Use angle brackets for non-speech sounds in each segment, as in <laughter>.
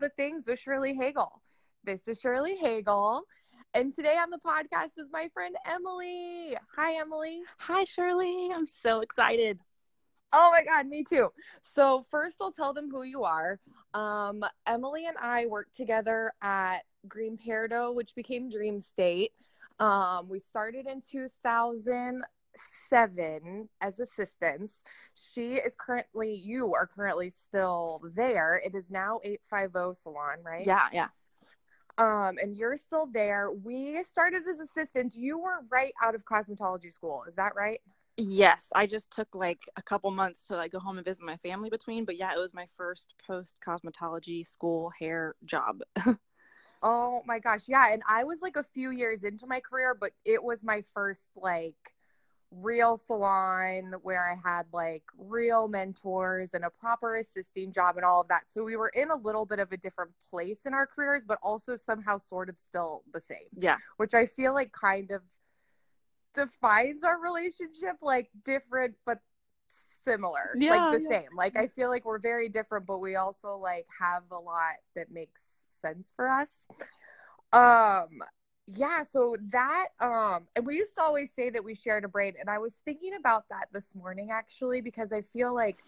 the Things with Shirley Hagel. This is Shirley Hagel, and today on the podcast is my friend Emily. Hi, Emily. Hi, Shirley. I'm so excited. Oh my God, me too. So, first, I'll tell them who you are. Um, Emily and I worked together at Green Peridot, which became Dream State. Um, we started in 2000 seven as assistants. She is currently, you are currently still there. It is now 850 Salon, right? Yeah, yeah. Um, and you're still there. We started as assistants. You were right out of cosmetology school. Is that right? Yes, I just took like a couple months to like go home and visit my family between, but yeah, it was my first post cosmetology school hair job. <laughs> oh my gosh, yeah, and I was like a few years into my career, but it was my first like real salon where I had like real mentors and a proper assisting job and all of that. So we were in a little bit of a different place in our careers, but also somehow sort of still the same. Yeah. Which I feel like kind of defines our relationship like different but similar. Yeah, like the yeah. same. Like I feel like we're very different, but we also like have a lot that makes sense for us. Um yeah so that um and we used to always say that we shared a brain and i was thinking about that this morning actually because i feel like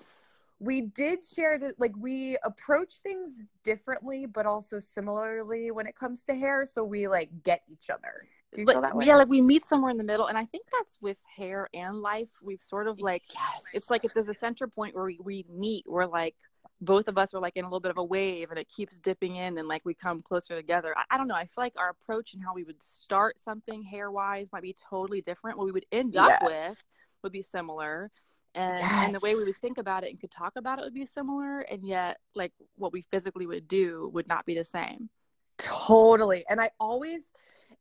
we did share that like we approach things differently but also similarly when it comes to hair so we like get each other do you but, feel that way? Yeah, like we meet somewhere in the middle, and I think that's with hair and life. We've sort of like, yes. it's like if there's a center point where we, we meet, we're like, both of us are like in a little bit of a wave and it keeps dipping in and like we come closer together. I, I don't know. I feel like our approach and how we would start something hair wise might be totally different. What we would end up yes. with would be similar. And, yes. and the way we would think about it and could talk about it would be similar. And yet, like what we physically would do would not be the same. Totally. And I always,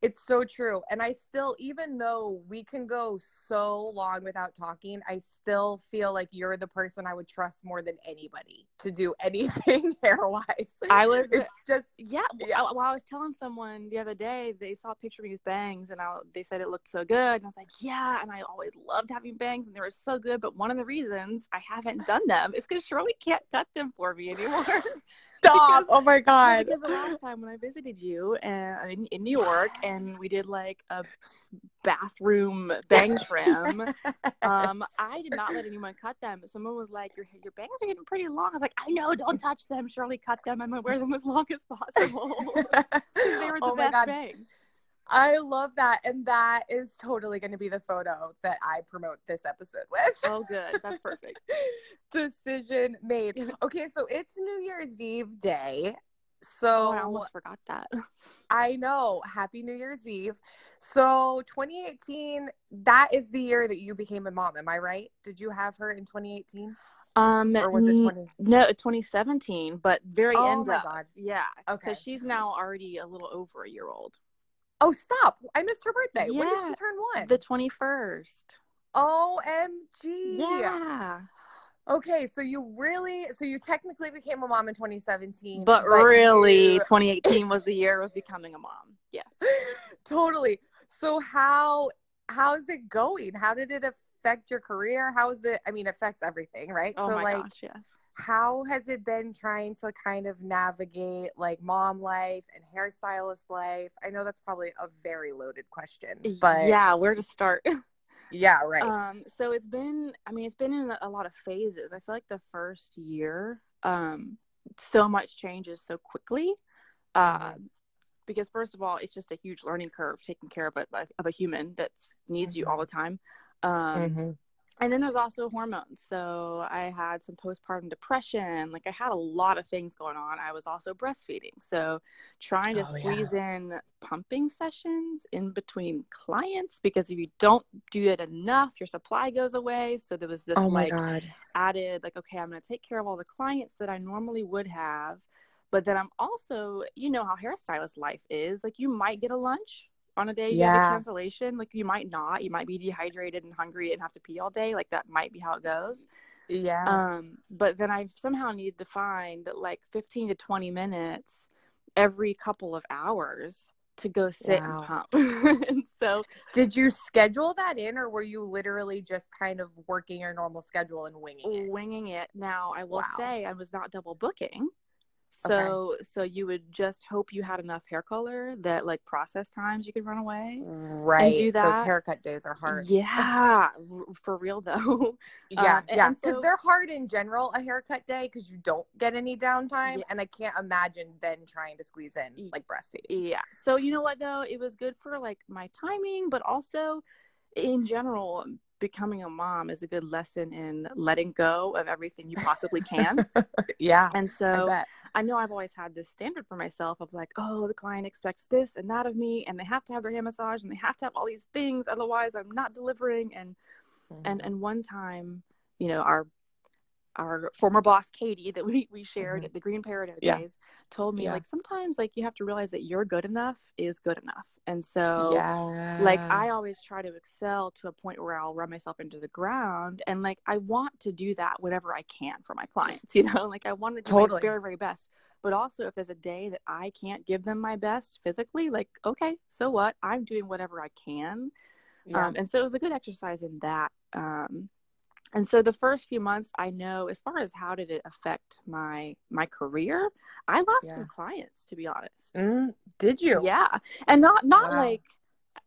it's so true. And I still, even though we can go so long without talking, I still feel like you're the person I would trust more than anybody to do <laughs> anything hair wise. I was, uh, it's just, yeah, yeah. While I was telling someone the other day, they saw a picture of me with bangs and I, they said it looked so good. And I was like, yeah. And I always loved having bangs and they were so good. But one of the reasons I haven't done them is because Shirley can't cut them for me anymore. <laughs> <laughs> Stop! Because, oh my god! Because the last time when I visited you and in, in New York, and we did like a bathroom bang trim, <laughs> um, I did not let anyone cut them. Someone was like, "Your your bangs are getting pretty long." I was like, "I know, don't touch them. Shirley cut them. I'm gonna wear them as long as possible." <laughs> they were the oh best god. bangs. I love that. And that is totally going to be the photo that I promote this episode with. Oh, good. That's perfect. <laughs> Decision made. Okay, so it's New Year's Eve day. So oh, I almost forgot that. <laughs> I know. Happy New Year's Eve. So 2018, that is the year that you became a mom. Am I right? Did you have her in 2018? Um, or was it 20? No, 2017, but very oh end my up. God. Yeah. Okay. Because she's now already a little over a year old. Oh, stop. I missed her birthday. Yeah, when did she turn one? The 21st. OMG. Yeah. Okay, so you really, so you technically became a mom in 2017, but, but really, you... <laughs> 2018 was the year of becoming a mom. Yes, totally. So how how's it going? How did it affect your career? How is it? I mean, it affects everything, right? Oh so my like, gosh, yes how has it been trying to kind of navigate like mom life and hairstylist life? I know that's probably a very loaded question, but yeah, where to start? <laughs> yeah, right. Um, so it's been, I mean, it's been in a lot of phases. I feel like the first year, um, so much changes so quickly. Uh, because first of all, it's just a huge learning curve taking care of a, of a human that needs mm-hmm. you all the time. Um, mm-hmm and then there's also hormones. So I had some postpartum depression. Like I had a lot of things going on. I was also breastfeeding. So trying to oh, squeeze yeah. in pumping sessions in between clients because if you don't do it enough, your supply goes away. So there was this oh like God. added like, okay, I'm going to take care of all the clients that I normally would have. But then I'm also, you know how hairstylist life is. Like you might get a lunch on a day you yeah. have a cancellation. Like you might not. You might be dehydrated and hungry and have to pee all day. Like that might be how it goes. Yeah. Um, but then I somehow needed to find like 15 to 20 minutes every couple of hours to go sit wow. and pump. <laughs> and so, did you schedule that in, or were you literally just kind of working your normal schedule and winging it? Winging it. Now, I will wow. say I was not double booking. So okay. so you would just hope you had enough hair color that like process times you could run away. Right. do that. Those haircut days are hard. Yeah. for real though. Yeah. <laughs> Um, yeah. Because so, they're hard in general, a haircut day, because you don't get any downtime. Yeah. And I can't imagine then trying to squeeze in like breastfeeding. Yeah. So you know what though? It was good for like my timing, but also in general, becoming a mom is a good lesson in letting go of everything you possibly can. <laughs> yeah. And so I, know I've always had this standard for myself of like, oh, the client expects this and that of me, and they have to have their hair massage and they have to have all these things, otherwise I'm not delivering. And mm-hmm. and and one time, you know, our our former boss Katie that we, we shared mm-hmm. at the Green Peridot yeah. days told me yeah. like sometimes like you have to realize that you're good enough is good enough. And so yeah. like I always try to excel to a point where I'll run myself into the ground and like I want to do that whatever I can for my clients, <laughs> you know, like I want to do totally. my very, very best. But also if there's a day that I can't give them my best physically, like, okay, so what? I'm doing whatever I can. Yeah. Um, and so it was a good exercise in that. Um, and so the first few months i know as far as how did it affect my my career i lost yeah. some clients to be honest mm, did you yeah and not not wow. like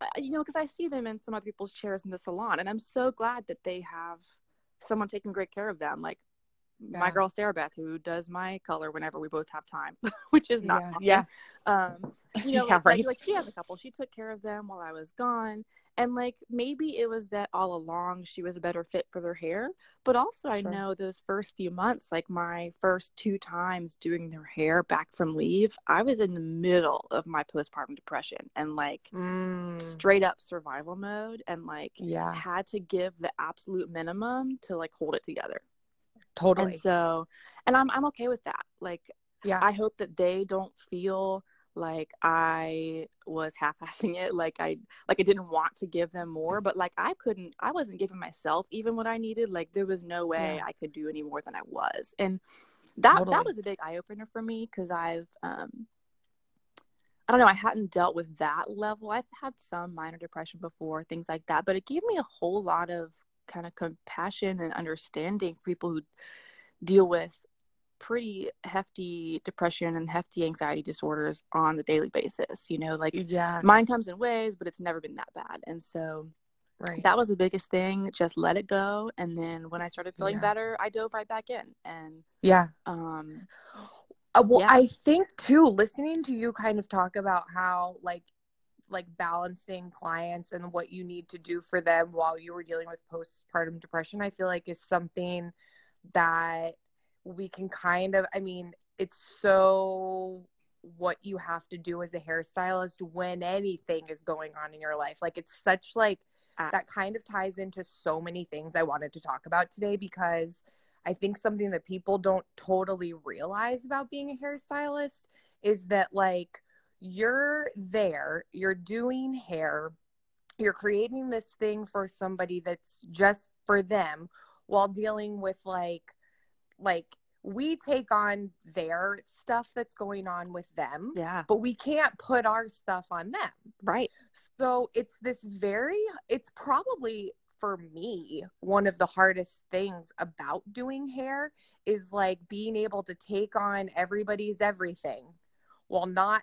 uh, you know because i see them in some other people's chairs in the salon and i'm so glad that they have someone taking great care of them like yeah. my girl sarah beth who does my color whenever we both have time <laughs> which is not yeah, yeah. um you <laughs> know yeah, like, right. like she has a couple she took care of them while i was gone and like maybe it was that all along she was a better fit for their hair but also i know those first few months like my first two times doing their hair back from leave i was in the middle of my postpartum depression and like mm. straight up survival mode and like yeah. had to give the absolute minimum to like hold it together. Totally. and so and i'm i'm okay with that. Like yeah. I hope that they don't feel like i was half-assing it like i like i didn't want to give them more but like i couldn't i wasn't giving myself even what i needed like there was no way yeah. i could do any more than i was and that totally. that was a big eye-opener for me because i've um i don't know i hadn't dealt with that level i've had some minor depression before things like that but it gave me a whole lot of kind of compassion and understanding for people who deal with pretty hefty depression and hefty anxiety disorders on the daily basis. You know, like yeah, mine comes in waves, but it's never been that bad. And so right. that was the biggest thing. Just let it go. And then when I started feeling yeah. better, I dove right back in. And yeah, um, uh, well, yeah. I think too, listening to you kind of talk about how like like balancing clients and what you need to do for them while you were dealing with postpartum depression, I feel like is something that we can kind of, I mean, it's so what you have to do as a hairstylist when anything is going on in your life. Like it's such like ah. that kind of ties into so many things I wanted to talk about today because I think something that people don't totally realize about being a hairstylist is that like you're there, you're doing hair, you're creating this thing for somebody that's just for them while dealing with like like we take on their stuff that's going on with them. Yeah. But we can't put our stuff on them. Right. So it's this very, it's probably for me, one of the hardest things about doing hair is like being able to take on everybody's everything while not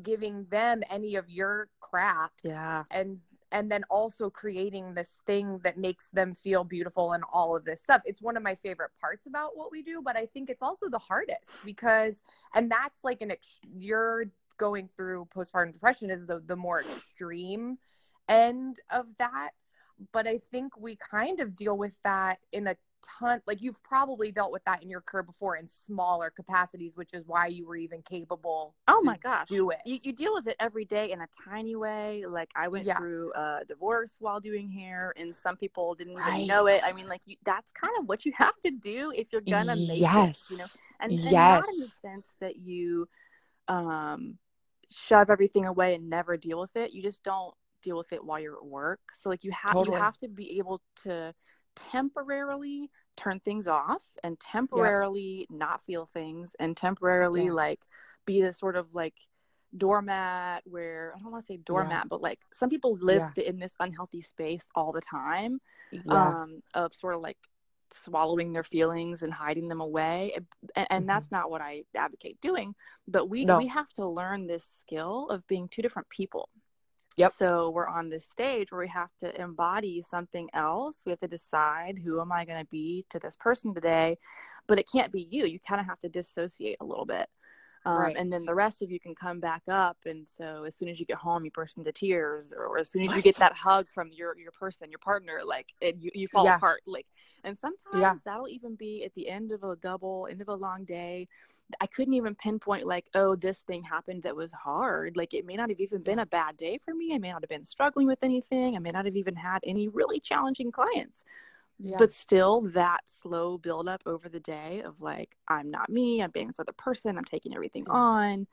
giving them any of your crap. Yeah. And and then also creating this thing that makes them feel beautiful and all of this stuff. It's one of my favorite parts about what we do, but I think it's also the hardest because, and that's like an, ex- you're going through postpartum depression is the, the more extreme end of that. But I think we kind of deal with that in a ton like you've probably dealt with that in your career before in smaller capacities which is why you were even capable oh my gosh do it you, you deal with it every day in a tiny way like i went yeah. through a divorce while doing hair and some people didn't right. even know it i mean like you, that's kind of what you have to do if you're gonna make yes. it you know and, and yes. not in the sense that you um shove everything away and never deal with it you just don't deal with it while you're at work so like you have totally. you have to be able to temporarily turn things off and temporarily not feel things and temporarily yeah. like be the sort of like doormat where I don't want to say doormat, yeah. but like some people live yeah. in this unhealthy space all the time yeah. um, of sort of like swallowing their feelings and hiding them away and, and mm-hmm. that's not what i advocate doing but we no. we have to learn this skill of being two different people Yep. So we're on this stage where we have to embody something else. We have to decide who am I going to be to this person today, but it can't be you. You kind of have to dissociate a little bit. Um, right. And then the rest of you can come back up. And so as soon as you get home, you burst into tears, or, or as soon as you get that hug from your your person, your partner, like and you you fall yeah. apart. Like, and sometimes yeah. that'll even be at the end of a double, end of a long day. I couldn't even pinpoint like, oh, this thing happened that was hard. Like it may not have even been a bad day for me. I may not have been struggling with anything. I may not have even had any really challenging clients yeah. but still that slow buildup over the day of like i'm not me i'm being this other person i'm taking everything yeah. on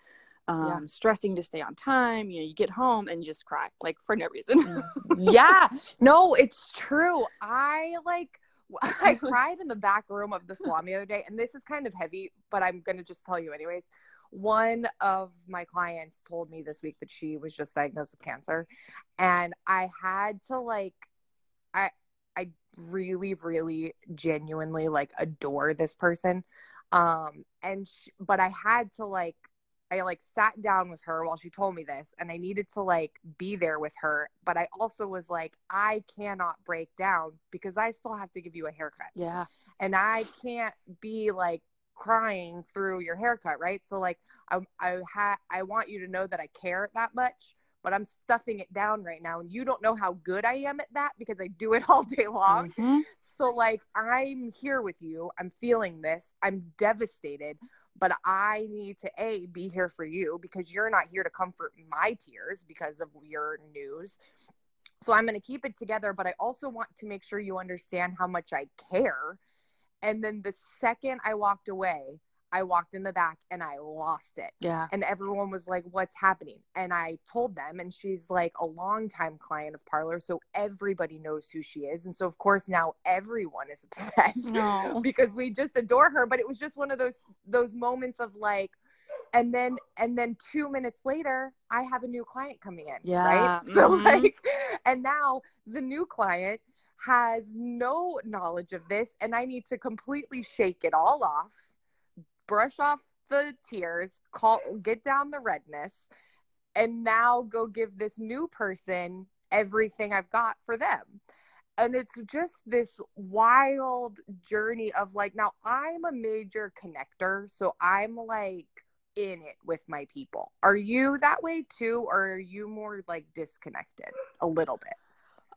um, yeah. stressing to stay on time you know you get home and just cry like for no reason mm. yeah no it's true i like <laughs> i <laughs> cried in the back room of the salon the other day and this is kind of heavy but i'm gonna just tell you anyways one of my clients told me this week that she was just diagnosed with cancer and i had to like i I really, really genuinely like adore this person. Um, and, she, but I had to like, I like sat down with her while she told me this and I needed to like be there with her. But I also was like, I cannot break down because I still have to give you a haircut. Yeah. And I can't be like crying through your haircut. Right. So like, I, I had, I want you to know that I care that much but I'm stuffing it down right now. And you don't know how good I am at that because I do it all day long. Mm-hmm. So, like, I'm here with you. I'm feeling this. I'm devastated, but I need to A, be here for you because you're not here to comfort my tears because of your news. So, I'm going to keep it together, but I also want to make sure you understand how much I care. And then the second I walked away, I walked in the back and I lost it. Yeah. And everyone was like, What's happening? And I told them, and she's like a longtime client of Parlor. So everybody knows who she is. And so, of course, now everyone is <laughs> upset no. <laughs> because we just adore her. But it was just one of those those moments of like, and then and then two minutes later i have a new client coming in yeah right <laughs> so mm-hmm. like and now the new client has no knowledge of this and i need to completely shake it all off brush off the tears, call get down the redness, and now go give this new person everything I've got for them. And it's just this wild journey of like, now I'm a major connector. So I'm like in it with my people. Are you that way too? Or are you more like disconnected a little bit?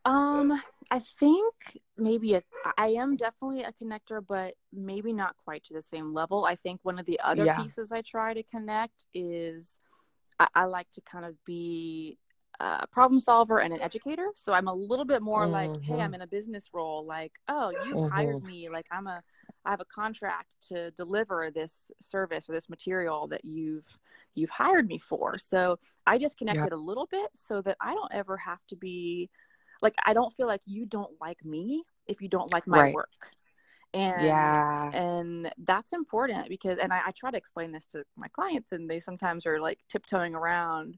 Um, I think maybe a, I am definitely a connector, but maybe not quite to the same level. I think one of the other yeah. pieces I try to connect is I, I like to kind of be a problem solver and an educator. So I'm a little bit more mm-hmm. like, hey, I'm mm-hmm. in a business role. Like, oh, you mm-hmm. hired me. Like, I'm a, I have a contract to deliver this service or this material that you've you've hired me for. So I just connected yep. a little bit so that I don't ever have to be like I don't feel like you don't like me if you don't like my right. work. And yeah. and that's important because and I, I try to explain this to my clients and they sometimes are like tiptoeing around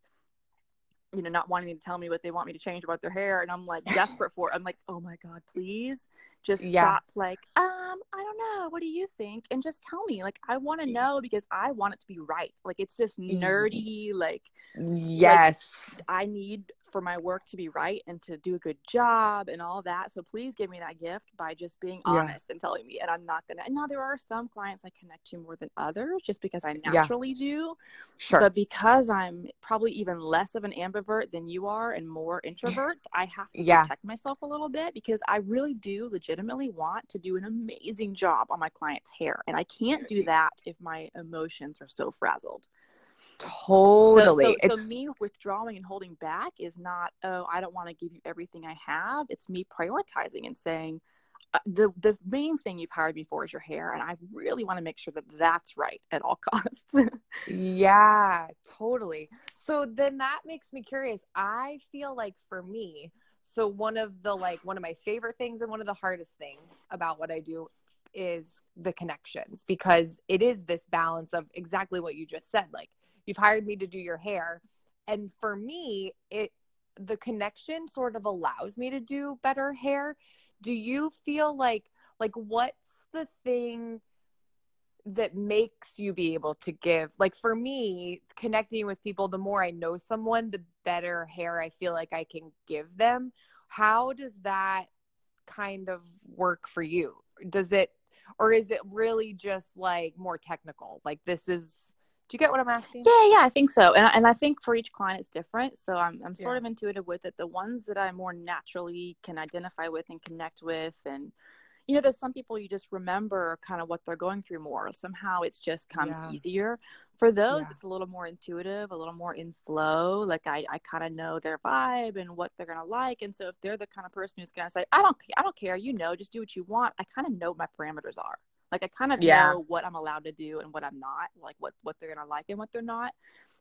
you know, not wanting to tell me what they want me to change about their hair. And I'm like <laughs> desperate for it. I'm like, oh my God, please just yeah. stop. Like, um, I don't know. What do you think? And just tell me. Like, I want to know because I want it to be right. Like, it's this nerdy, like, yes, like, I need for my work to be right and to do a good job and all that. So please give me that gift by just being honest yeah. and telling me. And I'm not gonna. And now there are some clients I connect to more than others, just because I naturally yeah. do. Sure. But because I'm probably even less of an ambivert than you are and more introvert, I have to protect myself a little bit because I really do legitimately want to do an amazing job on my client's hair, and I can't do that if my emotions are so frazzled. Totally. So, so, so, me withdrawing and holding back is not, oh, I don't want to give you everything I have. It's me prioritizing and saying, uh, the the main thing you've hired me for is your hair, and I really want to make sure that that's right at all <laughs> costs. yeah, totally. So then that makes me curious. I feel like for me, so one of the like one of my favorite things and one of the hardest things about what I do is the connections because it is this balance of exactly what you just said like you've hired me to do your hair. And for me it the connection sort of allows me to do better hair. Do you feel like like what's the thing that makes you be able to give. Like for me connecting with people the more i know someone the better hair i feel like i can give them. How does that kind of work for you? Does it or is it really just like more technical? Like this is do you get what i'm asking? Yeah yeah i think so. And, and i think for each client it's different. So i'm, I'm sort yeah. of intuitive with it. The ones that i more naturally can identify with and connect with and you know there's some people you just remember kind of what they're going through more. Somehow it's just comes yeah. easier. For those yeah. it's a little more intuitive a little more in flow. Like i, I kind of know their vibe and what they're gonna like. And so if they're the kind of person who's gonna say i don't i don't care. You know just do what you want. I kind of know my parameters are. Like i kind of yeah. know what i'm allowed to do and what i'm not like what what they're gonna like and what they're not.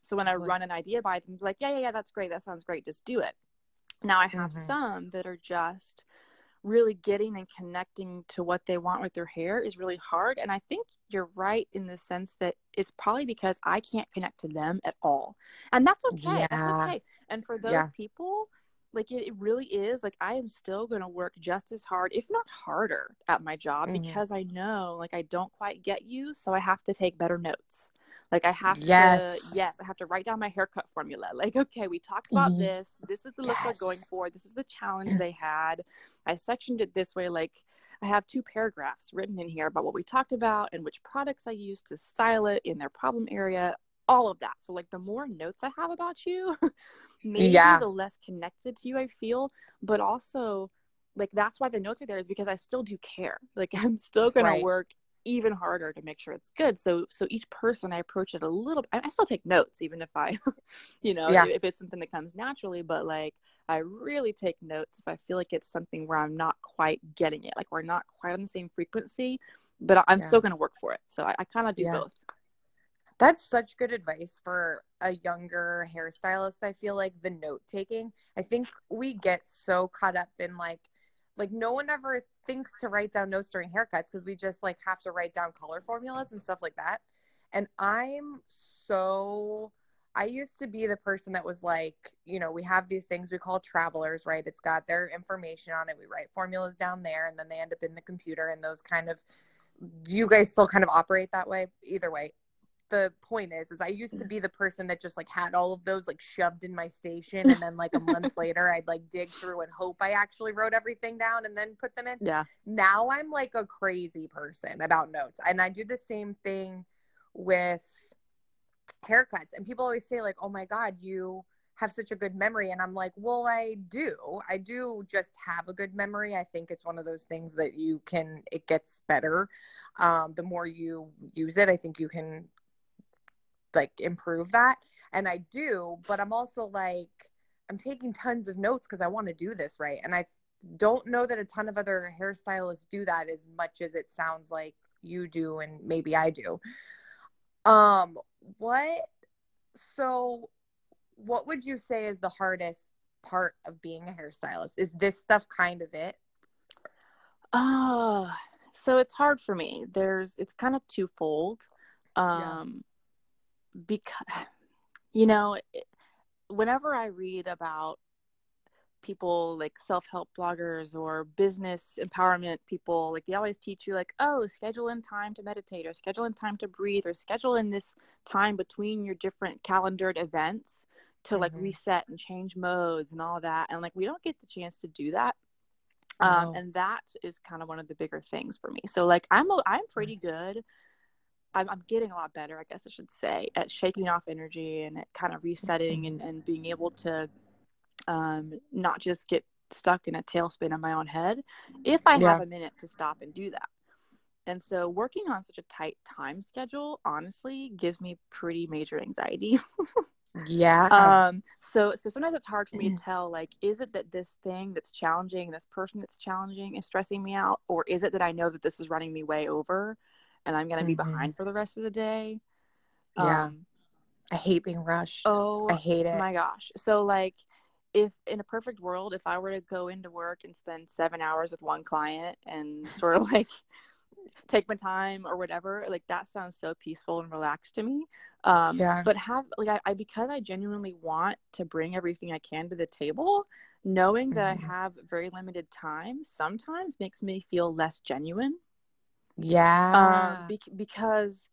So when i run an idea by them like yeah yeah yeah that's great. That sounds great. Just do it. Now i have mm-hmm. some that are just really getting and connecting to what they want with their hair is really hard. And I think you're right in the sense that it's probably because I can't connect to them at all. And that's okay. Yeah. That's okay. And for those yeah. people, like it, it, really is like I am still going to work just as hard, if not harder, at my job mm-hmm. because I know like I don't quite get you. So I have to take better notes. Like I have yes. to, yes, I have to write down my haircut formula. Like, okay, we talked about mm-hmm. this. This is the look yes. we're going for. This is the challenge <clears throat> they had. I sectioned it this way. Like, I have two paragraphs written in here about what we talked about and which products I used to style it in their problem area. All of that. So, like, the more notes I have about you, <laughs> maybe yeah. the less connected to you I feel. But also, like, that's why the notes are there is because I still do care. Like, <laughs> I'm still going right. to work even harder to make sure it's good. So so each person I approach it a little I, I still take notes even if I <laughs> you know yeah. if it's something that comes naturally, but like I really take notes if I feel like it's something where I'm not quite getting it, like we're not quite on the same frequency, but I'm yeah. still going to work for it. So I, I kind of do yeah. both. That's such good advice for a younger hairstylist. I feel like the note taking. I think we get so caught up in like like no one ever thinks to write down notes during haircuts because we just like have to write down color formulas and stuff like that. And I'm so I used to be the person that was like, you know, we have these things we call travelers, right? It's got their information on it. We write formulas down there and then they end up in the computer and those kind of you guys still kind of operate that way? Either way, the point is is I used to be the person that just like had all of those like shoved in my station and then like a month later I'd like dig through and hope I actually wrote everything down and then put them in. Yeah. Now I'm like a crazy person about notes. And I do the same thing with haircuts. And people always say like, "Oh my god, you have such a good memory." And I'm like, "Well, I do. I do just have a good memory. I think it's one of those things that you can it gets better um, the more you use it. I think you can like improve that and i do but i'm also like i'm taking tons of notes because i want to do this right and i don't know that a ton of other hairstylists do that as much as it sounds like you do and maybe i do. Um what so what would you say is the hardest part of being a hairstylist? Is this stuff kind of it? Oh so it's hard for me. There's it's kind of twofold. Um because <sighs> you know whenever i read about people like self-help bloggers or business empowerment people like they always teach you like oh schedule in time to meditate or schedule in time to breathe or schedule in this time between your different calendared events to like mm-hmm. reset and change modes and all that and like we don't get the chance to do that um, and that is kind of one of the bigger things for me. So like i'm i'm pretty good I'm, I'm getting a lot better, I guess I should say, at shaking off energy and at kind of resetting and, and being able to um, not just get stuck in a tailspin in my own head if I yeah. have a minute to stop and do that. And so working on such a tight time schedule honestly gives me pretty major anxiety. <laughs> yeah. Um so so sometimes it's hard for me to <clears throat> tell like is it that this thing that's challenging, this person that's challenging is stressing me out or is it that I know that this is running me way over and I'm gonna mm-hmm. be behind for the rest of the day. Yeah. Um, I hate being rushed. Oh, I hate it. My gosh. So like if in a perfect world, if I were to go into work and spend seven hours with one client and sort of like <laughs> take my time or whatever like that sounds so peaceful and relaxed to me um yeah. but have like I, I because i genuinely want to bring everything i can to the table knowing mm-hmm. that i mm-hmm. have very limited time sometimes makes me feel less genuine yeah um be- because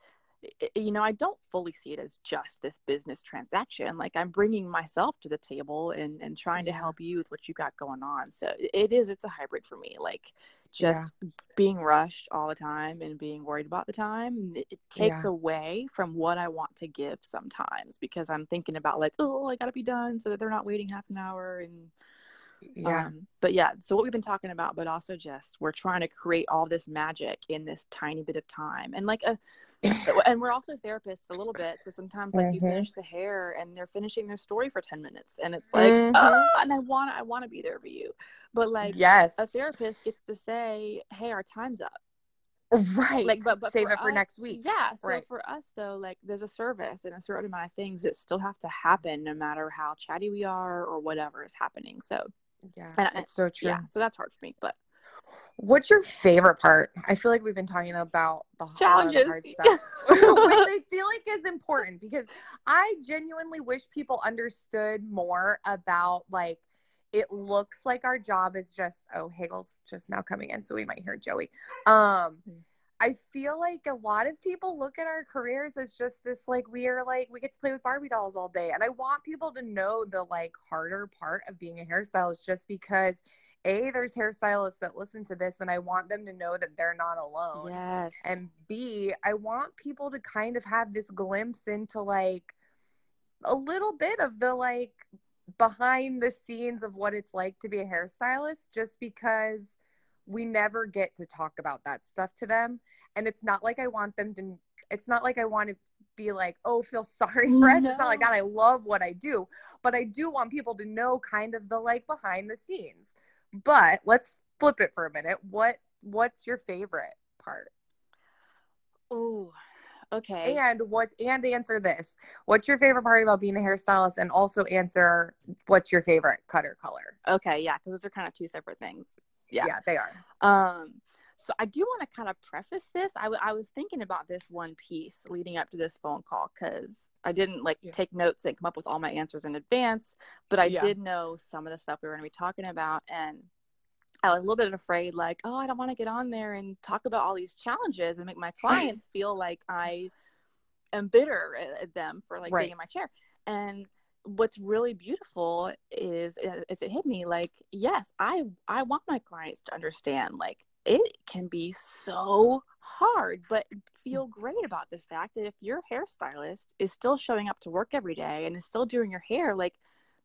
you know, I don't fully see it as just this business transaction. Like I'm bringing myself to the table and, and trying yeah. to help you with what you got going on. So it is, it's a hybrid for me. Like just yeah. being rushed all the time and being worried about the time, it, it takes yeah. away from what I want to give sometimes because I'm thinking about like, oh, I gotta be done so that they're not waiting half an hour and yeah. Um, but yeah so what we've been talking about but also just we're trying to create all this magic in this tiny bit of time. And like a <laughs> and we're also therapists a little bit so sometimes like mm-hmm. you finish the hair and they're finishing their story for 10 minutes and it's like mm-hmm. oh, and i want i want to be there for you. But like yes. a therapist gets to say hey our time's up. Right. Like but, but save for it for us, next week. yeah so right. for us though like there's a service and a certain amount of things that still have to happen no matter how chatty we are or whatever is happening so yeah and, it's so true yeah so that's hard for me but What's your favorite part? I feel like we've been talking about the challenges, hard <laughs> stuff, <laughs> which I feel like is important <laughs> because I genuinely wish people understood more about like it looks like our job is just oh Hagel's just now coming in, so we might hear Joey. Um, hmm. I feel like a lot of people look at our careers as just this like we are like we get to play with Barbie dolls all day, and I want people to know the like harder part of being a hairstylist just because a there's hairstylists that listen to this and i want them to know that they're not alone. Yes. And b i want people to kind of have this glimpse into like a little bit of the like behind the scenes of what it's like to be a hairstylist just because we never get to talk about that stuff to them and it's not like i want them to it's not like i want to be like oh feel sorry for us no. it's not like that i love what i do but i do want people to know kind of the like behind the scenes but let's flip it for a minute. What what's your favorite part? Oh, okay. And what and answer this. What's your favorite part about being a hairstylist and also answer what's your favorite cutter color? Okay, yeah, because those are kind of two separate things. Yeah. Yeah, they are. Um so I do want to kind of preface this. I, w- I was thinking about this one piece leading up to this phone call because I didn't like yeah. take notes and come up with all my answers in advance, but I yeah. did know some of the stuff we were going to be talking about. And I was a little bit afraid, like, oh, I don't want to get on there and talk about all these challenges and make my <laughs> clients feel like I am bitter at them for like right. being in my chair. And what's really beautiful is, uh, is it hit me like, yes, I I want my clients to understand like it can be so hard, but feel great about the fact that if your hairstylist is still showing up to work every day and is still doing your hair, like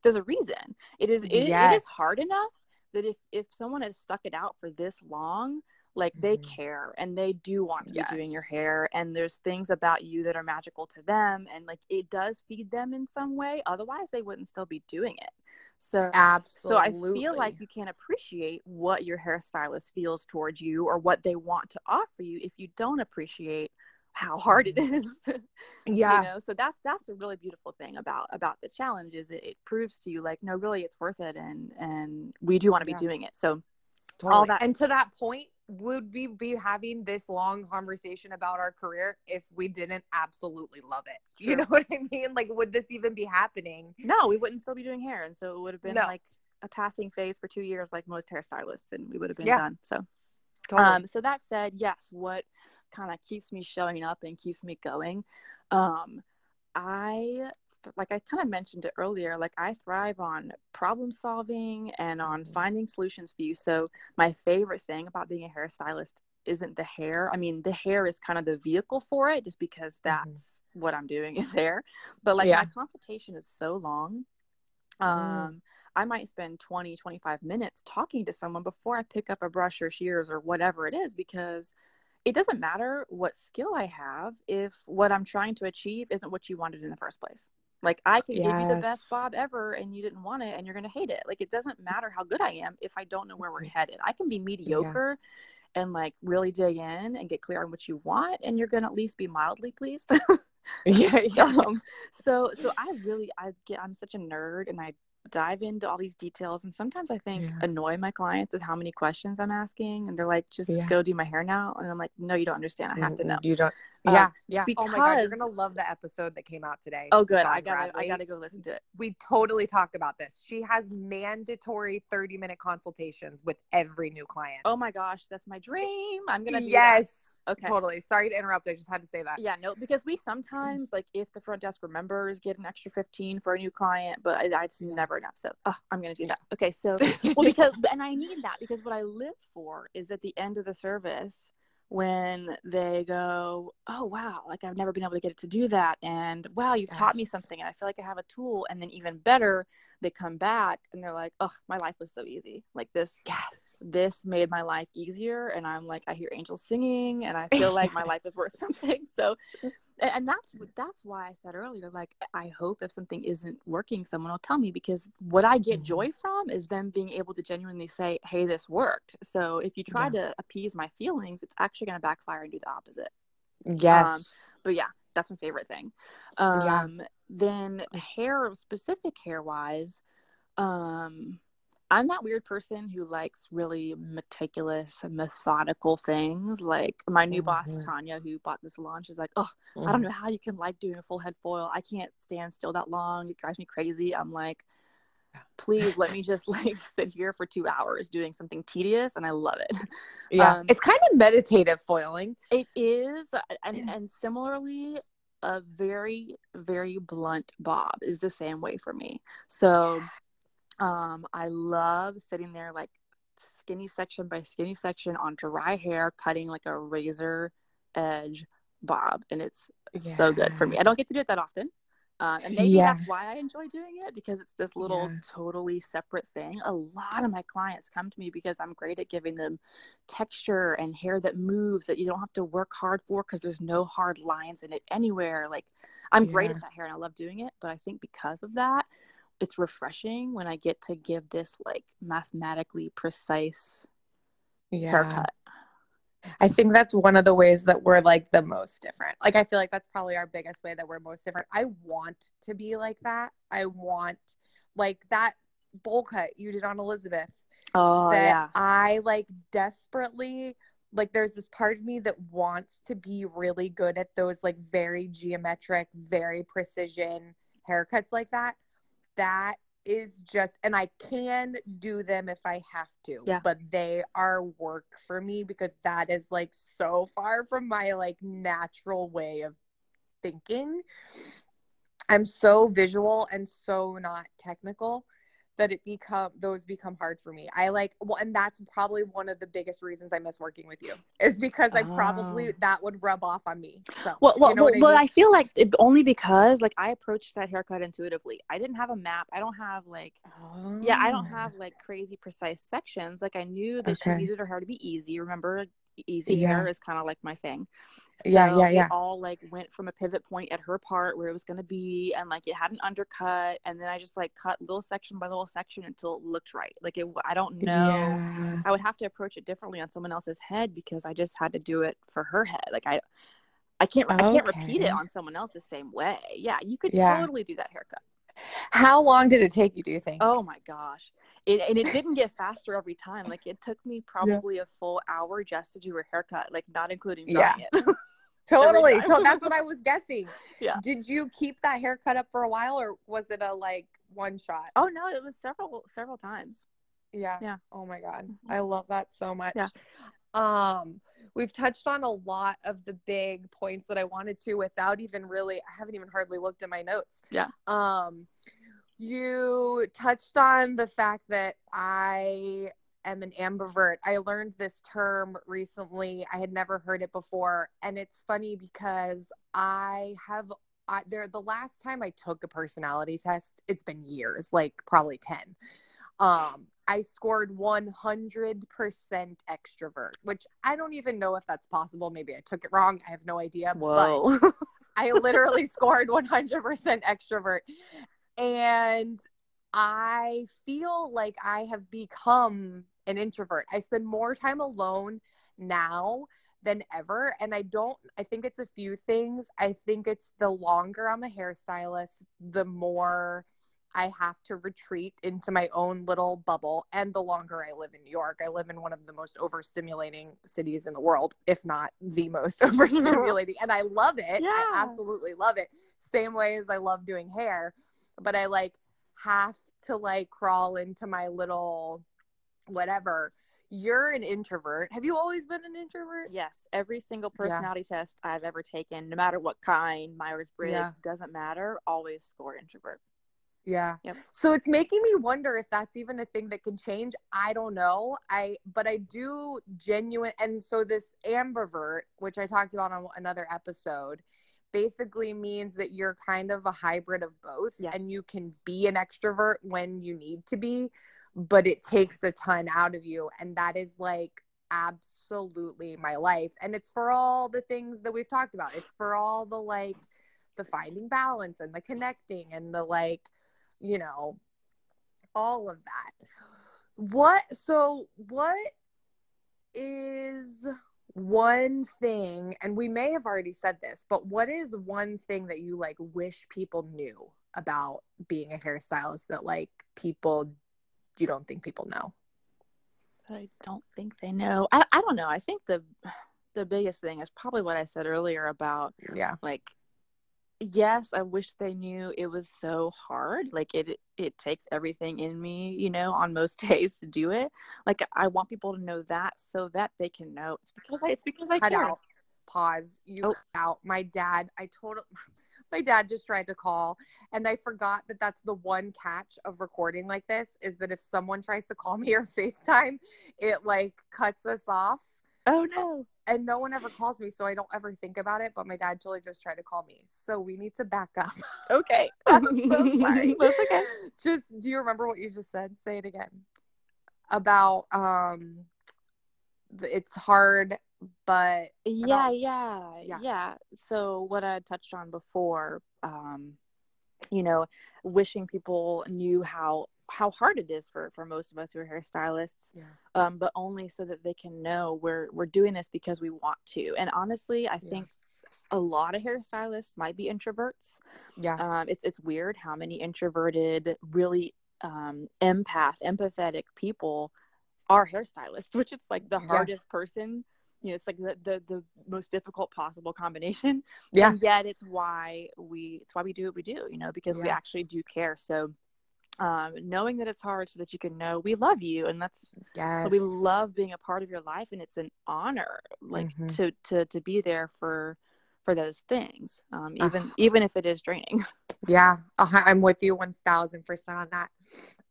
there's a reason. It is it, yes. it is hard enough that if if someone has stuck it out for this long, like they mm-hmm. care and they do want to yes. be doing your hair and there's things about you that are magical to them and like it does feed them in some way otherwise they wouldn't still be doing it so absolutely so i feel like you can't appreciate what your hairstylist feels towards you or what they want to offer you if you don't appreciate how hard it is <laughs> yeah you know so that's that's a really beautiful thing about about the challenge is it, it proves to you like no really it's worth it and and we do want to be yeah. doing it so totally. all that and to that point would we be having this long conversation about our career if we didn't absolutely love it? <laughs> Sure. You know what I mean? Like, would this even be happening? No, we wouldn't still be doing hair. And so it would have been no. like a passing phase for two years, like most hairstylists, and we would have been yeah. done. So, totally. um, so that said, yes, what kind of keeps me showing up and keeps me going? Um, I like I kind of mentioned it earlier, like I thrive on problem solving and on mm-hmm. finding solutions for you. So my favorite thing about being a hairstylist isn't the hair. I mean, the hair is kind of the vehicle for it just because mm-hmm. that's mm-hmm. what I'm doing <laughs> is hair. But like yeah. my consultation is so long. Mm. Um mm. I might spend 20, 25 minutes talking to someone before I pick up a brush or shears or whatever it is because it doesn't matter what skill I have if what I'm trying to achieve isn't what you wanted in the first place. Like I can yes. give you the best bob ever and you didn't want it and you're going to hate it. Like it doesn't matter how good I am if I don't know where we're headed. I can be mediocre yeah. and like really dig in and get clear on what you want and you're going to at least be mildly pleased. <laughs> yeah, <laughs> yeah. Um, so so I really I get I'm such a nerd and I dive into all these details and sometimes i think yeah. annoy my clients with how many questions i'm asking and they're like just yeah. go do my hair now and i'm like no you don't understand i have to know you don't yeah um, yeah because, oh my god you're gonna love the episode that came out today oh good i gotta Bradley. i gotta go listen to it we totally talked about this she has mandatory 30 minute consultations with every new client oh my gosh that's my dream i'm gonna do yes that. Okay. Totally. Sorry to interrupt. I just had to say that. Yeah, no, because we sometimes like if the front desk remembers get an extra 15 for a new client, but I, it's never enough. So oh, I'm going to do that. Okay. So, <laughs> well, because, and I need that because what I live for is at the end of the service when they go, oh, wow, like I've never been able to get it to do that. And wow, you've yes. taught me something. And I feel like I have a tool. And then even better, they come back and they're like, oh, my life was so easy. Like this. Yes this made my life easier and i'm like i hear angels singing and i feel like my <laughs> life is worth something so and that's that's why i said earlier like i hope if something isn't working someone will tell me because what i get joy mm-hmm. from is them being able to genuinely say hey this worked so if you try yeah. to appease my feelings it's actually going to backfire and do the opposite yes um, but yeah that's my favorite thing um yeah. then hair specific hair wise um I'm that weird person who likes really meticulous and methodical things. Like my new mm-hmm. boss, Tanya, who bought this salon, she's like, Oh, mm-hmm. I don't mm-hmm. know how you can like doing a full head foil. I can't stand still that long. It drives me crazy. I'm like, please let me just <laughs> like sit here for two hours doing something tedious and I love it. <laughs> Yeah. Um, it's kind of meditative foiling. It is. Uh, and, and similarly, a very, very blunt bob is the same way for me. So um, I love sitting there like skinny section by skinny section on dry hair, cutting like a razor edge bob, and it's yeah. so good for me. I don't get to do it that often. Uh, and maybe yeah. that's why I enjoy doing it because it's this little yeah. totally separate thing. A lot of my clients come to me because I'm great at giving them texture and hair that moves that you don't have to work hard for because there's no hard lines in it anywhere. Like I'm yeah. great at that hair and I love doing it. But I think because of that, it's refreshing when I get to give this like mathematically precise yeah. haircut. I think that's one of the ways that we're like the most different. Like I feel like that's probably our biggest way that we're most different. I want to be like that. I want like that bowl cut you did on Elizabeth. Oh that yeah. I like desperately like there's this part of me that wants to be really good at those like very geometric, very precision haircuts like that that is just and I can do them if I have to. Yeah. But they are work for me because that is like so far from my like natural way of thinking. I'm so visual and so not technical that it become those become hard for me. I like well, and that's probably one of the biggest reasons I miss working with you is because I probably oh. that would rub off on me. So well, well, you know well, I, mean? well I, feel like it, only because like I approached that haircut intuitively. I didn't have a map. I don't have like oh. yeah, I don't oh. have oh. like crazy precise sections. Like I knew that okay. she needed her hair to be easy. Remember, easy yeah. hair is kind of like my thing. So yeah, yeah, yeah. all like went from a pivot point at her part where it was going to be, and like it had an undercut, and then I just like cut little section by little section until it looked right. Like it, I don't know. Yeah. I would have to approach it differently on someone else's head because I just had to do it for her head. Like I, I can't, okay. I can't repeat it on someone else the same way. Yeah, you could yeah. totally do that haircut. How long did it take you? Do you think? Oh my gosh it, and it didn't get faster every time. Like it took me probably yeah. a full hour just to do a haircut, like not including yeah. it. <laughs> totally. so that's what I was guessing. <laughs> Yeah. Did you keep that haircut up for a while, or was it a like one shot? Oh no, it was several several times. Yeah. Yeah. Oh my god. I love that so much. Yeah. Um, we've touched on a lot of the big points that I wanted to without even really. I haven't even hardly looked at my notes. Yeah. Um you touched on the fact that I am an ambivert. I learned this term recently. I had never heard it before. And it's funny because I have I, there the last time I took a personality test, it's been years, like probably 10. Um, I scored 100% extrovert, which I don't even know if that's possible. Maybe I took it wrong. I have no idea. Whoa. But <laughs> I literally scored 100% extrovert and I feel like I have become an introvert. I spend more time alone now than ever. And I don't, I think it's a few things. I think it's the longer I'm a hairstylist, the more I have to retreat into my own little bubble. And the longer I live in New York, I live in one of the most overstimulating cities in the world, if not the most <laughs> overstimulating. and I love it. Yeah. I absolutely love it. Same way as I love doing hair. But I like have to like crawl into my little whatever you're an introvert. Have you always been an introvert? Yes. Every single personality yeah. test I've ever taken, no matter what kind, Myers Briggs, yeah. doesn't matter, always score introvert. Yeah. Yep. So it's making me wonder if that's even a thing that can change. I don't know. I but I do genuine and so this ambivert, which I talked about on another episode, basically means that you're kind of a hybrid of both yeah. and you can be an extrovert when you need to be but it takes a ton out of you. And that is like absolutely my life. And it's for all the things that we've talked about. It's for all the like the finding balance and the connecting and the like you know all of that. What so what is one thing and we may have already said this but what is one thing that you like wish people knew about being a hairstylist that like people you don't think people know? I don't think they know. I, I don't know. I think the the biggest thing is probably what I said earlier about yeah, like yes, I wish they knew it was so hard. Like it it takes everything in me, you know, on most <laughs> days to do it. Like I want people to know that so that they can know it's because I it's because I cut care. out. Pause. You oh. out. My dad. I told <laughs> my dad just tried to call and I forgot that that's the one catch of recording like this is that if someone tries to call me or <laughs> FaceTime, it like cuts us off. Oh no. And no one ever calls me, so I don't ever think about it. But my dad totally just tried to call me. So we need to back up. <laughs> Okay. <laughs> I'm so sorry. <laughs> That's okay. Just do you remember what you just said? Say it again. About um it's hard but yeah, yeah, yeah, yeah. So what I touched on before, um, you know, wishing people knew how how hard it is for for most of us who are hairstylists, yeah. um, but only so that they can know we're we're doing this because we want to. And honestly, I yeah. think a lot of hairstylists might be introverts. Yeah, um, it's it's weird how many introverted, really um, empath, empathetic people are hairstylists, <laughs> which is like the hardest yeah. person you know it's like the, the the most difficult possible combination yeah and yet it's why we it's why we do what we do you know because yeah. we actually do care so um, knowing that it's hard so that you can know we love you and that's yes. we love being a part of your life and it's an honor like mm-hmm. to to to be there for for those things um, even uh, even if it is draining <laughs> yeah i'm with you 1000% on that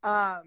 um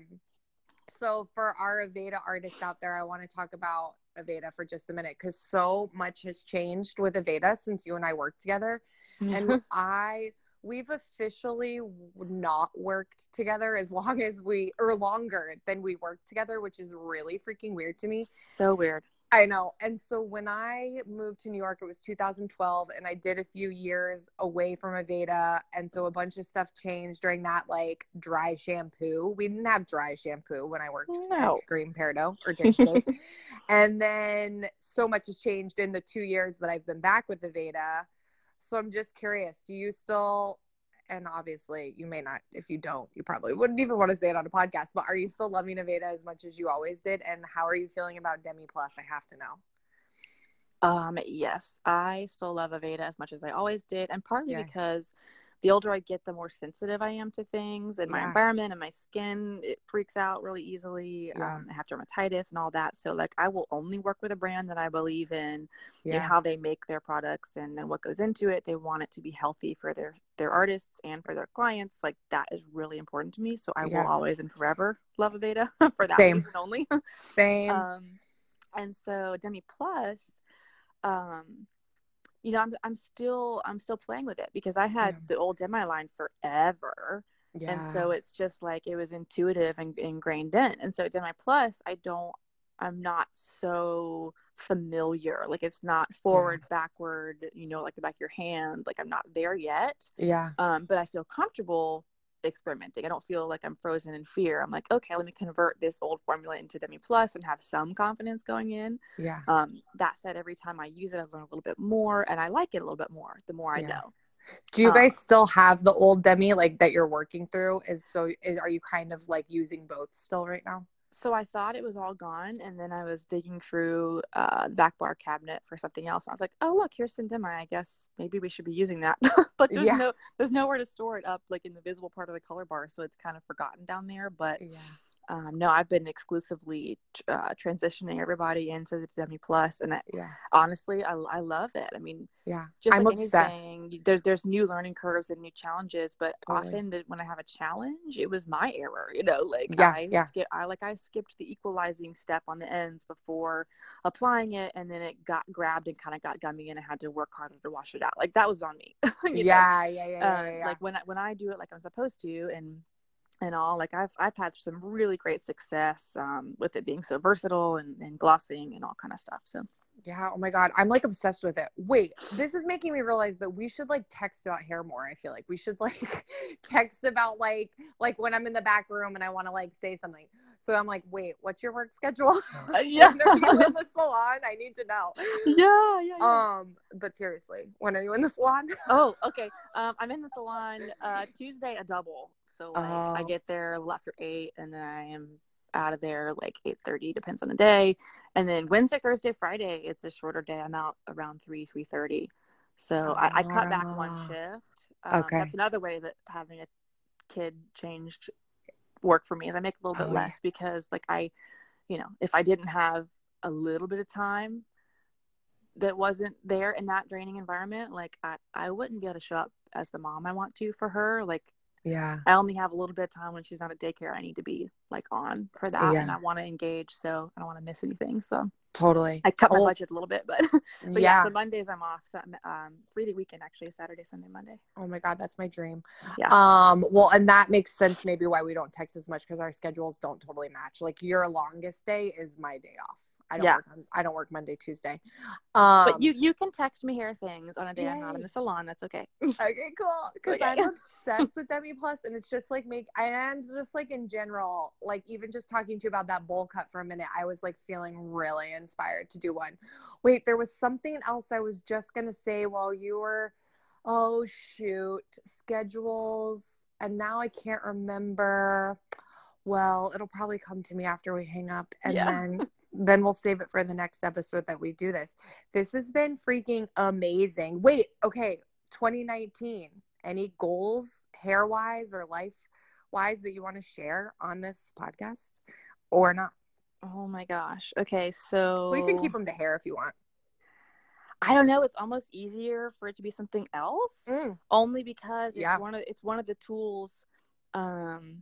so for our aveda artists out there i want to talk about Aveda for just a minute because so much has changed with Aveda since you and I worked together. and <laughs> I, we've officially not worked together as long as we, or longer than we worked together, which is really freaking weird to me. So weird. I know. And so when I moved to New York, it was 2012, and I did a few years away from Aveda. And so a bunch of stuff changed during that, like dry shampoo. We didn't have dry shampoo when I worked no. at Green Peridot or James State. <laughs> and then so much has changed in the two years that I've been back with Aveda. So I'm just curious do you still and obviously you may not if you don't you probably wouldn't even want to say it on a podcast but are you still loving aveda as much as you always did? And how are you feeling about demi plus? I have to know. Um yes i still love aveda as much as i always did and partly yeah. because the older I get, the more sensitive I am to things and my yeah. environment and my skin. It freaks out really easily. Yeah. Um, I have dermatitis and all that. So, like, I will only work with a brand that I believe in, yeah. how they make their products and then what goes into it. They want it to be healthy for their their artists and for their clients. Like, that is really important to me. So, I yeah. will always and forever love Aveda <laughs> for that Same. reason only. Same. <laughs> Um, and so, Demi Plus. Um, you know, I'm I'm still I'm still playing with it because I had yeah. the old demi line forever. Yeah. And so it's just like it was intuitive and ingrained in. And so Demi Plus, I don't I'm not so familiar. Like it's not forward, yeah. backward, you know, like the back of your hand. Like I'm not there yet. Yeah. Um, but I feel comfortable experimenting. I don't feel like I'm frozen in fear. I'm like, okay, let me convert this old formula into Demi Plus and have some confidence going in. Yeah. Um, that said, every time I use it, I've learned a little bit more, and I like it a little bit more the more I Yeah. know. Do you Um, guys still have the old demi like that you're working through? Is so is, are you kind of like using both still right now? So I thought it was all gone, and then I was digging through uh, the back bar cabinet for something else. And I was like, "Oh, look, here's some demi. I guess maybe we should be using that." <laughs> but there's Yeah. no, there's nowhere to store it up, like in the visible part of the color bar, so it's kind of forgotten down there. But Yeah. Um, no, I've been exclusively uh, transitioning everybody into the Demi Plus, and I, Yeah. honestly, I, I love it. I mean, Yeah. just I'm like obsessed. anything, there's there's new learning curves and new challenges, but Totally. often that when I have a challenge, it was my error. You know, like Yeah, I yeah. skip, I like I skipped the equalizing step on the ends before applying it, and then it got grabbed and kind of got gummy, and I had to work harder to wash it out. Like that was on me. <laughs> Yeah, yeah, yeah, yeah, Uh, yeah, yeah. like when I, when I do it like I'm supposed to and and all like I've I've had some really great success um, with it being so versatile and, and glossing and all kind of stuff. So Yeah, oh my god, I'm like obsessed with it. Wait, this is making me realize that we should like text about hair more. I feel like we should <laughs> like text about like like when I'm in the back room and I want to like say something. So I'm like, wait, what's your work schedule? Uh, <laughs> yeah. when are you in the salon? I need to know. <laughs> yeah, yeah, yeah. Um, but seriously, when are you in the salon? oh, okay. Um, I'm in the salon uh, Tuesday a double. So like I Oh. get there after eight, and then I am out of there like eight thirty, depends on the day. And then Wednesday, Thursday, Friday, it's a shorter day. I'm out around three, three thirty. So I, I cut back one shift. Um, Okay. That's another way that having a kid changed work for me is I make a little bit Oh, yeah. less because like I, you know, if I didn't have a little bit of time that wasn't there in that draining environment, like I, I wouldn't be able to show up as the mom I want to for her. Like Yeah. I only have a little bit of time when she's not at daycare. I need to be like on for that, and I want to engage, so I don't want to miss anything. So Totally. I cut my Oh, budget a little bit, but <laughs> but yeah. yeah. So Mondays I'm off. So i'm um, three day weekend actually, Saturday, Sunday, Monday. Oh my god, that's my dream. Yeah. Um. Well, and that makes sense maybe why we don't text as much because our schedules don't totally match. Like your longest day is my day off. I don't Yeah. work. On, I don't work Monday, Tuesday. Um. but you you can text me here things on a day I'm not in the salon. That's okay. okay, cool. <laughs> Because Okay. I'm <laughs> obsessed with Demi Plus, and it's just like make and just like in general, like even just talking to you about that bowl cut for a minute, I was like feeling really inspired to do one. Wait, there was something else I was just gonna say while you were. Oh shoot, schedules, and now I can't remember. Well, it'll probably come to me after we hang up, and Yeah. then <laughs> then we'll save it for the next episode that we do this. This has been freaking amazing. Wait, okay, 2019. Any goals, hair wise or life wise, that you want to share on this podcast or not? Oh my gosh. Okay, so Well, you can keep them to hair if you want. I don't know. It's almost easier for it to be something else, Mm, only because it's Yeah. one of it's one of the tools um,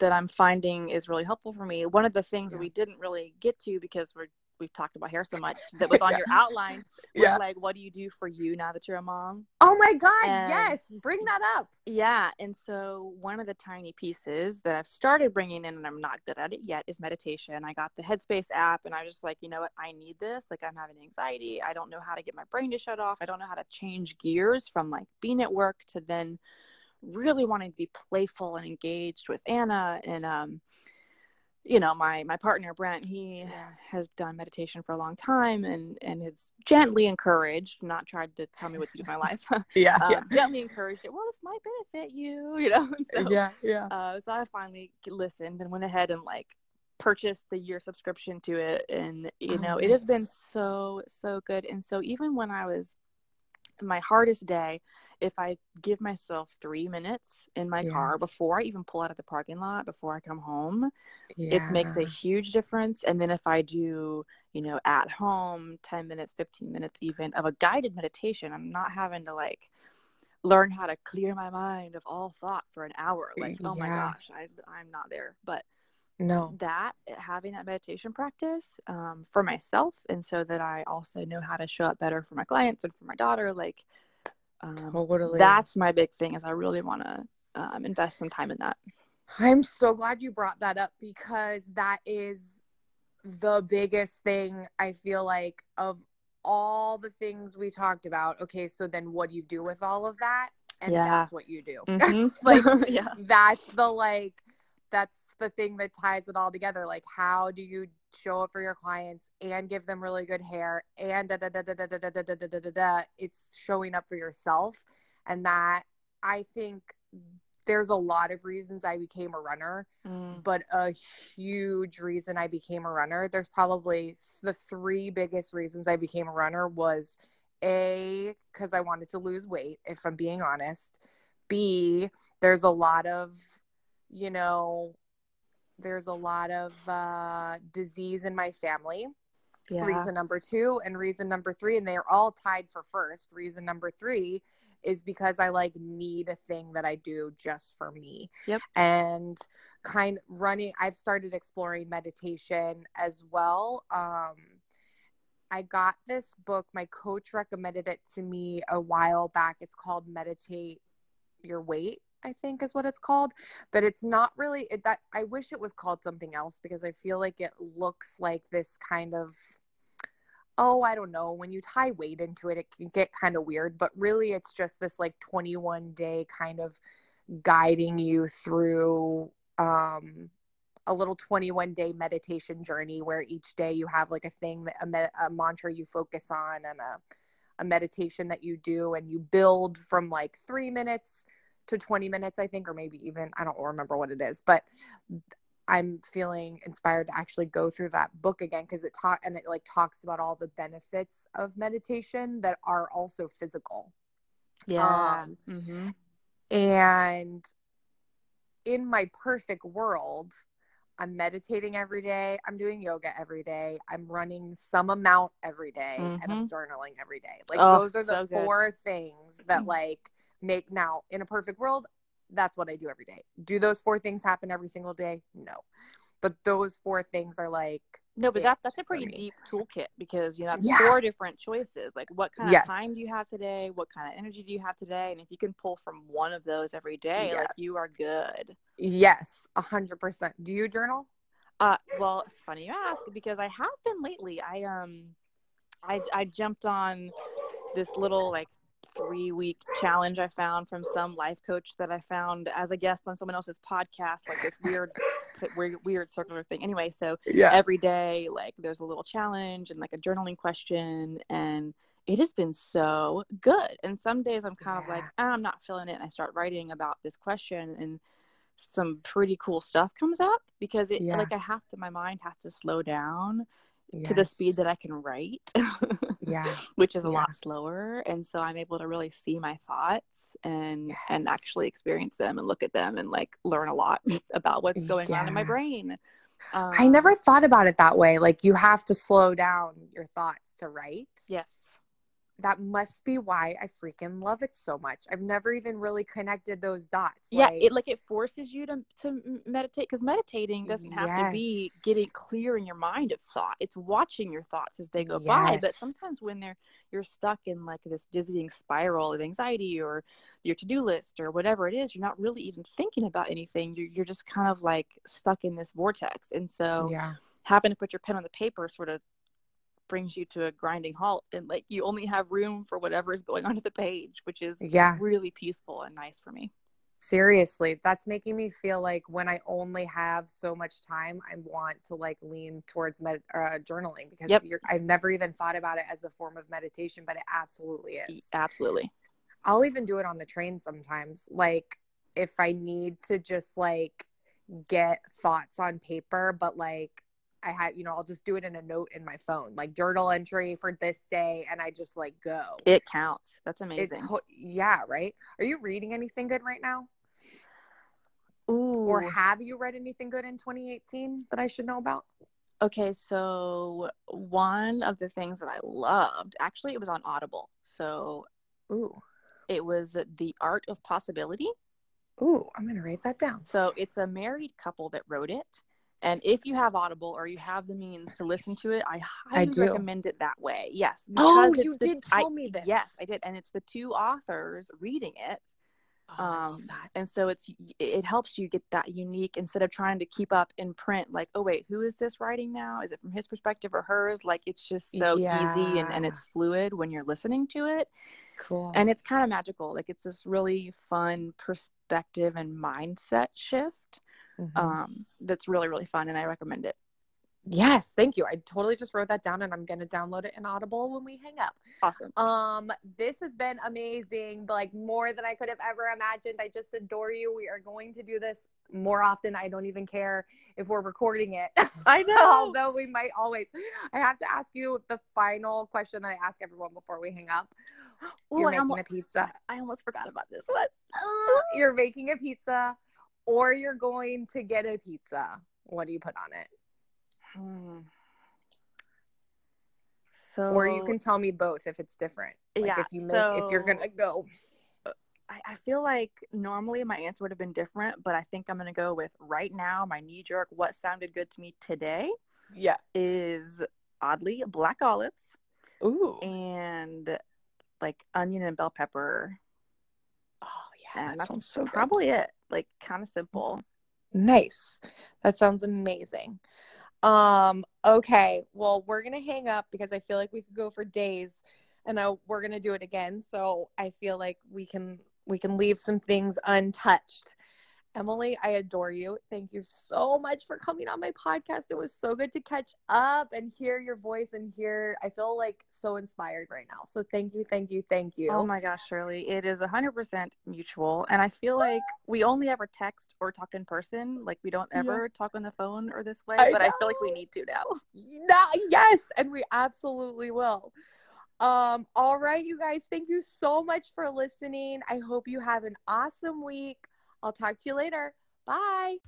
that I'm finding is really helpful for me. One of the things that we didn't really get to because we're we've talked about hair so much <laughs> that was on Yeah. your outline was Yeah. like, what do you do for you now that you're a mom? Oh my God, And- yes. Bring that up. Yeah, and so one of the tiny pieces that I've started bringing in, and I'm not good at it yet, is meditation. I got the Headspace app, and I was just like, you know what, I need this. Like, I'm having anxiety. I don't know how to get my brain to shut off. I don't know how to change gears from like being at work to then really wanting to be playful and engaged with Anna. And um, you know, my my partner Brent, he Yeah. has done meditation for a long time, and and has gently encouraged, not tried to tell me what to do in my life. <laughs> <laughs> Yeah. um, gently encouraged it. Well, this might benefit you, <laughs> you know. So, yeah. Yeah. uh, so I finally listened and went ahead and like purchased the year subscription to it, and you Oh, know, it has been so so good. And so even when I was my hardest day, if I give myself three minutes in my Yeah. car before I even pull out of the parking lot, before I come home, it makes a huge difference. And then if i do you know at home 10 minutes 15 minutes even of a guided meditation i'm not having to like learn how to clear my mind of all thought for an hour. Like oh my gosh I, i'm not there. But No. that having that meditation practice um, for myself and so that i also know how to show up better for my clients and for my daughter like um, Totally. that's my big thing is i really want to um, invest some time in that I'm so glad you brought that up because that is the biggest thing I feel like of all the things we talked about. Okay, so then what do you do with all of that? and yeah. that's what you do. Mm-hmm. <laughs> like <laughs> yeah. that's the like that's the thing that ties it all together. Like how do you show up for your clients and give them really good hair and da da da da da da da da da da da da it's showing up for yourself and that I think there's a lot of reasons I became a runner, mm. but a huge reason I became a runner, there's probably the three biggest reasons I became a runner was A, because I wanted to lose weight, if I'm being honest. B, there's a lot of, you know, there's a lot of uh, disease in my family. Yeah. Reason number two and reason number three, and they're all tied for first. Reason number three is because I like need a thing that I do just for me. Yep. And kind of running, I've started exploring meditation as well. Um, I got this book. My coach recommended it to me a while back. It's called Meditate Your Weight I think is what it's called, but it's not really it, that I wish it was called something else because I feel like it looks like this kind of oh, I don't know, when you tie weight into it it can get kind of weird, but really it's just this like 21 day kind of guiding you through um a little 21 day meditation journey where each day you have like a thing that a, med- a mantra you focus on and a a meditation that you do and you build from like 3 minutes to 20 minutes, I think, or maybe even, I don't remember what it is, but I'm feeling inspired to actually go through that book again because it taught and it like talks about all the benefits of meditation that are also physical. Yeah. Um, mm-hmm. And in my perfect world, I'm meditating every day. I'm doing yoga every day. I'm running some amount every day, mm-hmm. and I'm mm-hmm. journaling every day. Like oh, those are the so four things that like make now in a perfect world that's what i do every day. Do those four things happen every single day? No. But those four things are like no but that, that's a pretty deep toolkit because you know yeah. four different choices. Like what kind of yes. time do you have today? What kind of energy do you have today? And if you can pull from one of those every day yeah. like you are good. Yes a hundred percent. Do you journal? Uh well it's funny you ask because i have been lately. I um i i jumped on this little like three week challenge I found from some life coach that I found as a guest on someone else's podcast, like this weird, weird, weird circular thing. Anyway, so yeah. every day, like there's a little challenge and like a journaling question, and it has been so good. And some days I'm kind yeah. of like, ah, I'm not feeling it, and I start writing about this question, and some pretty cool stuff comes up because it yeah. like I have to, my mind has to slow down yes. to the speed that I can write. yeah. <laughs> Which is a yeah. lot slower. And so I'm able to really see my thoughts and yes. and actually experience them and look at them and like learn a lot <laughs> about what's going yeah. on in my brain. Um, I never thought about it that way. Like you have to slow down your thoughts to write. Yes that must be why I freaking love it so much. I've never even really connected those dots. Yeah, like, it like it forces you to to meditate because meditating doesn't have yes. to be getting clear in your mind of thought. It's watching your thoughts as they go yes. by. But sometimes when they're you're stuck in like this dizzying spiral of anxiety or your to do list or whatever it is, you're not really even thinking about anything. You're you're just kind of like stuck in this vortex. And so yeah having to put your pen on the paper sort of brings you to a grinding halt and like you only have room for whatever is going <laughs> onto the page which is yeah. really peaceful and nice for me. Seriously that's making me feel like when i only have so much time i want to like lean towards med- uh, journaling because yep. i've never even thought about it as a form of meditation but it absolutely is. absolutely. I'll even do it on the train sometimes like if i need to just like get thoughts on paper but like I had, you know, I'll just do it in a note in my phone, like journal entry for this day, and I just like go. It counts. That's amazing. yeah, right. Are you reading anything good right now? Ooh. Or have you read anything good in 2018 that I should know about? Okay, so one of the things that I loved, actually, it was on Audible. So, ooh, it was The Art of Possibility. Ooh, I'm going to write that down. So, it's a married couple that wrote it and if you have Audible or you have the means to listen to it, I highly I recommend it that way. Yes. oh, you the, did tell I, me this. Yes, I did. And it's the two authors reading it. Oh, um, and so it's it helps you get that unique instead of trying to keep up in print like oh wait who is this writing now is it from his perspective or hers like it's just so yeah. easy and, and it's fluid when you're listening to it Cool. And it's kind of magical. Like it's this really fun perspective and mindset shift. Mm-hmm. Um, that's really, really fun and I recommend it. Yes, thank you. I totally just wrote that down and I'm gonna download it in Audible when we hang up. Awesome. Um, this has been amazing, like more than I could have ever imagined. I just adore you. We are going to do this more often. I don't even care if we're recording it. <laughs> I know. <laughs> Although we might always. I have to ask you the final question that I ask everyone before we hang up. Ooh, You're making almost, a pizza. I almost forgot about this one. You're making a pizza, or you're going to get a pizza. What do you put on it? Hmm. So, or you can tell me both if it's different. Like yeah. If you make, so, if you're gonna go. I, I feel like normally my answer would have been different, but I think I'm gonna go with right now. My knee jerk, what sounded good to me today, yeah, is oddly black olives. Ooh, and like onion and bell pepper. Oh yeah, and that that's so probably good. it. Like kind of simple. Nice. That sounds amazing. Um, okay. Well, we're going to hang up because I feel like we could go for days and I, we're going to do it again. So I feel like we can, we can leave some things untouched. Emily, I adore you. Thank you so much for coming on my podcast. It was so good to catch up and hear your voice and hear. I feel like so inspired right now. So thank you, thank you, thank you. Oh my gosh, Shirley, it is 100% mutual. And I feel like we only ever text or talk in person. Like we don't ever yeah. talk on the phone or this way, I but know. I feel like we need to now. <laughs> Not, yes, and we absolutely will. Um, all right, you guys, thank you so much for listening. I hope you have an awesome week. I'll talk to you later. Bye.